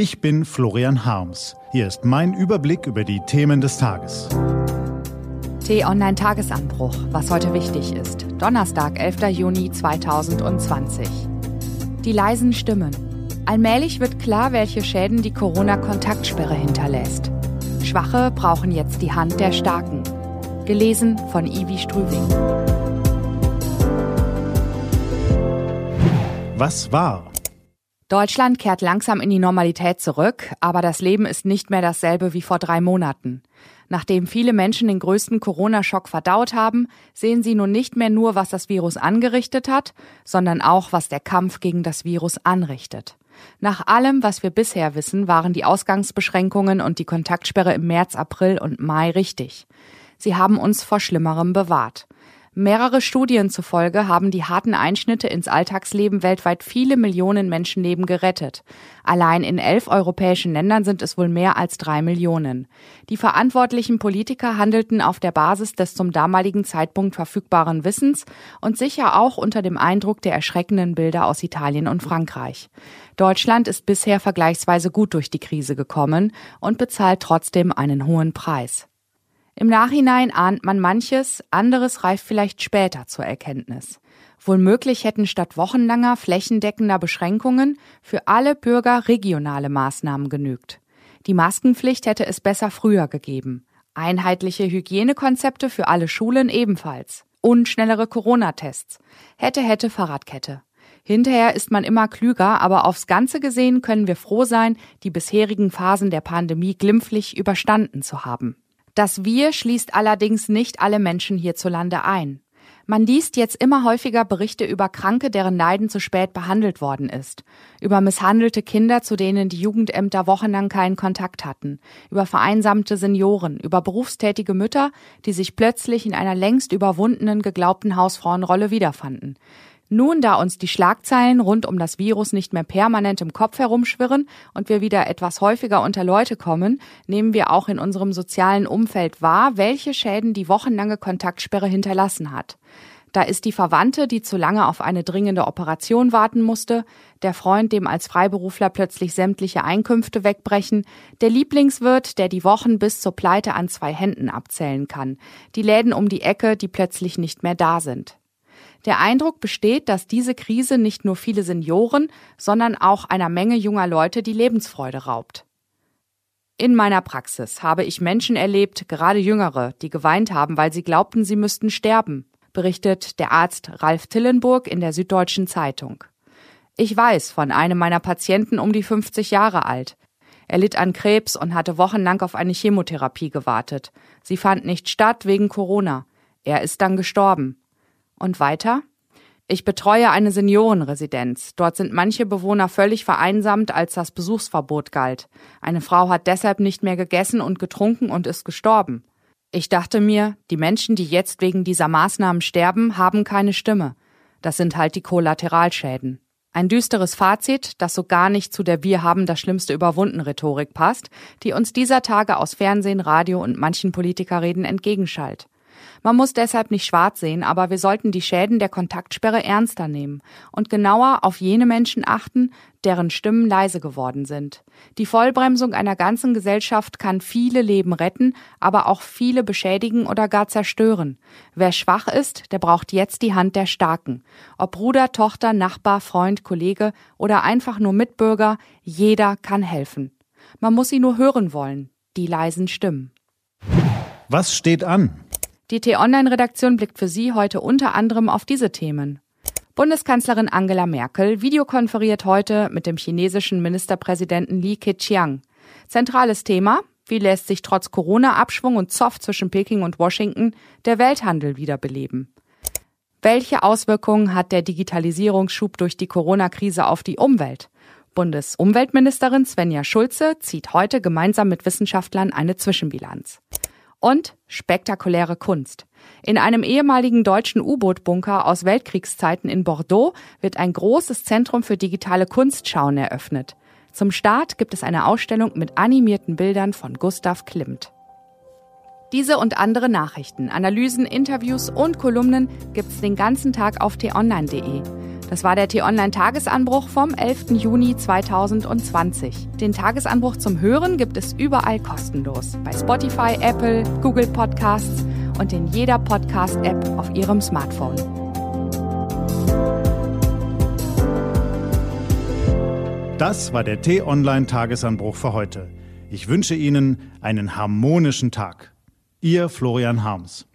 Ich bin Florian Harms. Hier ist mein Überblick über die Themen des Tages. T-Online Tagesanbruch, was heute wichtig ist. Donnerstag, 11. Juni 2020. Die leisen Stimmen. Allmählich wird klar, welche Schäden die Corona-Kontaktsperre hinterlässt. Schwache brauchen jetzt die Hand der Starken. Gelesen von Ivi Strüving. Was war? Deutschland kehrt langsam in die Normalität zurück, aber das Leben ist nicht mehr dasselbe wie vor drei Monaten. Nachdem viele Menschen den größten Corona-Schock verdaut haben, sehen sie nun nicht mehr nur, was das Virus angerichtet hat, sondern auch, was der Kampf gegen das Virus anrichtet. Nach allem, was wir bisher wissen, waren die Ausgangsbeschränkungen und die Kontaktsperre im März, April und Mai richtig. Sie haben uns vor Schlimmerem bewahrt. Mehrere Studien zufolge haben die harten Einschnitte ins Alltagsleben weltweit viele Millionen Menschenleben gerettet. Allein in elf europäischen Ländern sind es wohl mehr als drei Millionen. Die verantwortlichen Politiker handelten auf der Basis des zum damaligen Zeitpunkt verfügbaren Wissens und sicher auch unter dem Eindruck der erschreckenden Bilder aus Italien und Frankreich. Deutschland ist bisher vergleichsweise gut durch die Krise gekommen und bezahlt trotzdem einen hohen Preis. Im Nachhinein ahnt man manches, anderes reift vielleicht später zur Erkenntnis. Wohlmöglich hätten statt wochenlanger flächendeckender Beschränkungen für alle Bürger regionale Maßnahmen genügt. Die Maskenpflicht hätte es besser früher gegeben. Einheitliche Hygienekonzepte für alle Schulen ebenfalls. Und schnellere Corona-Tests. Hätte, hätte, Fahrradkette. Hinterher ist man immer klüger, aber aufs Ganze gesehen können wir froh sein, die bisherigen Phasen der Pandemie glimpflich überstanden zu haben. Das Wir schließt allerdings nicht alle Menschen hierzulande ein. Man liest jetzt immer häufiger Berichte über Kranke, deren Leiden zu spät behandelt worden ist, über misshandelte Kinder, zu denen die Jugendämter wochenlang keinen Kontakt hatten, über vereinsamte Senioren, über berufstätige Mütter, die sich plötzlich in einer längst überwundenen geglaubten Hausfrauenrolle wiederfanden. Nun, da uns die Schlagzeilen rund um das Virus nicht mehr permanent im Kopf herumschwirren und wir wieder etwas häufiger unter Leute kommen, nehmen wir auch in unserem sozialen Umfeld wahr, welche Schäden die wochenlange Kontaktsperre hinterlassen hat. Da ist die Verwandte, die zu lange auf eine dringende Operation warten musste, der Freund, dem als Freiberufler plötzlich sämtliche Einkünfte wegbrechen, der Lieblingswirt, der die Wochen bis zur Pleite an zwei Händen abzählen kann, die Läden um die Ecke, die plötzlich nicht mehr da sind. Der Eindruck besteht, dass diese Krise nicht nur viele Senioren, sondern auch einer Menge junger Leute die Lebensfreude raubt. In meiner Praxis habe ich Menschen erlebt, gerade Jüngere, die geweint haben, weil sie glaubten, sie müssten sterben, berichtet der Arzt Ralf Tillenburg in der Süddeutschen Zeitung. Ich weiß von einem meiner Patienten um die 50 Jahre alt. Er litt an Krebs und hatte wochenlang auf eine Chemotherapie gewartet. Sie fand nicht statt wegen Corona. Er ist dann gestorben. Und weiter? Ich betreue eine Seniorenresidenz. Dort sind manche Bewohner völlig vereinsamt, als das Besuchsverbot galt. Eine Frau hat deshalb nicht mehr gegessen und getrunken und ist gestorben. Ich dachte mir, die Menschen, die jetzt wegen dieser Maßnahmen sterben, haben keine Stimme. Das sind halt die Kollateralschäden. Ein düsteres Fazit, das so gar nicht zu der Wir haben das Schlimmste überwunden Rhetorik passt, die uns dieser Tage aus Fernsehen, Radio und manchen Politikerreden entgegenschallt. Man muss deshalb nicht schwarz sehen, aber wir sollten die Schäden der Kontaktsperre ernster nehmen und genauer auf jene Menschen achten, deren Stimmen leise geworden sind. Die Vollbremsung einer ganzen Gesellschaft kann viele Leben retten, aber auch viele beschädigen oder gar zerstören. Wer schwach ist, der braucht jetzt die Hand der Starken. Ob Bruder, Tochter, Nachbar, Freund, Kollege oder einfach nur Mitbürger, jeder kann helfen. Man muss sie nur hören wollen, die leisen Stimmen. Was steht an? Die T-Online-Redaktion blickt für Sie heute unter anderem auf diese Themen. Bundeskanzlerin Angela Merkel videokonferiert heute mit dem chinesischen Ministerpräsidenten Li Keqiang. Zentrales Thema, wie lässt sich trotz Corona-Abschwung und Zoff zwischen Peking und Washington der Welthandel wiederbeleben? Welche Auswirkungen hat der Digitalisierungsschub durch die Corona-Krise auf die Umwelt? Bundesumweltministerin Svenja Schulze zieht heute gemeinsam mit Wissenschaftlern eine Zwischenbilanz. Und spektakuläre Kunst. In einem ehemaligen deutschen U-Boot-Bunker aus Weltkriegszeiten in Bordeaux wird ein großes Zentrum für digitale Kunstschauen eröffnet. Zum Start gibt es eine Ausstellung mit animierten Bildern von Gustav Klimt. Diese und andere Nachrichten, Analysen, Interviews und Kolumnen gibt's den ganzen Tag auf t-online.de. Das war der T-Online-Tagesanbruch vom 11. Juni 2020. Den Tagesanbruch zum Hören gibt es überall kostenlos. Bei Spotify, Apple, Google Podcasts und in jeder Podcast-App auf Ihrem Smartphone. Das war der T-Online-Tagesanbruch für heute. Ich wünsche Ihnen einen harmonischen Tag. Ihr Florian Harms.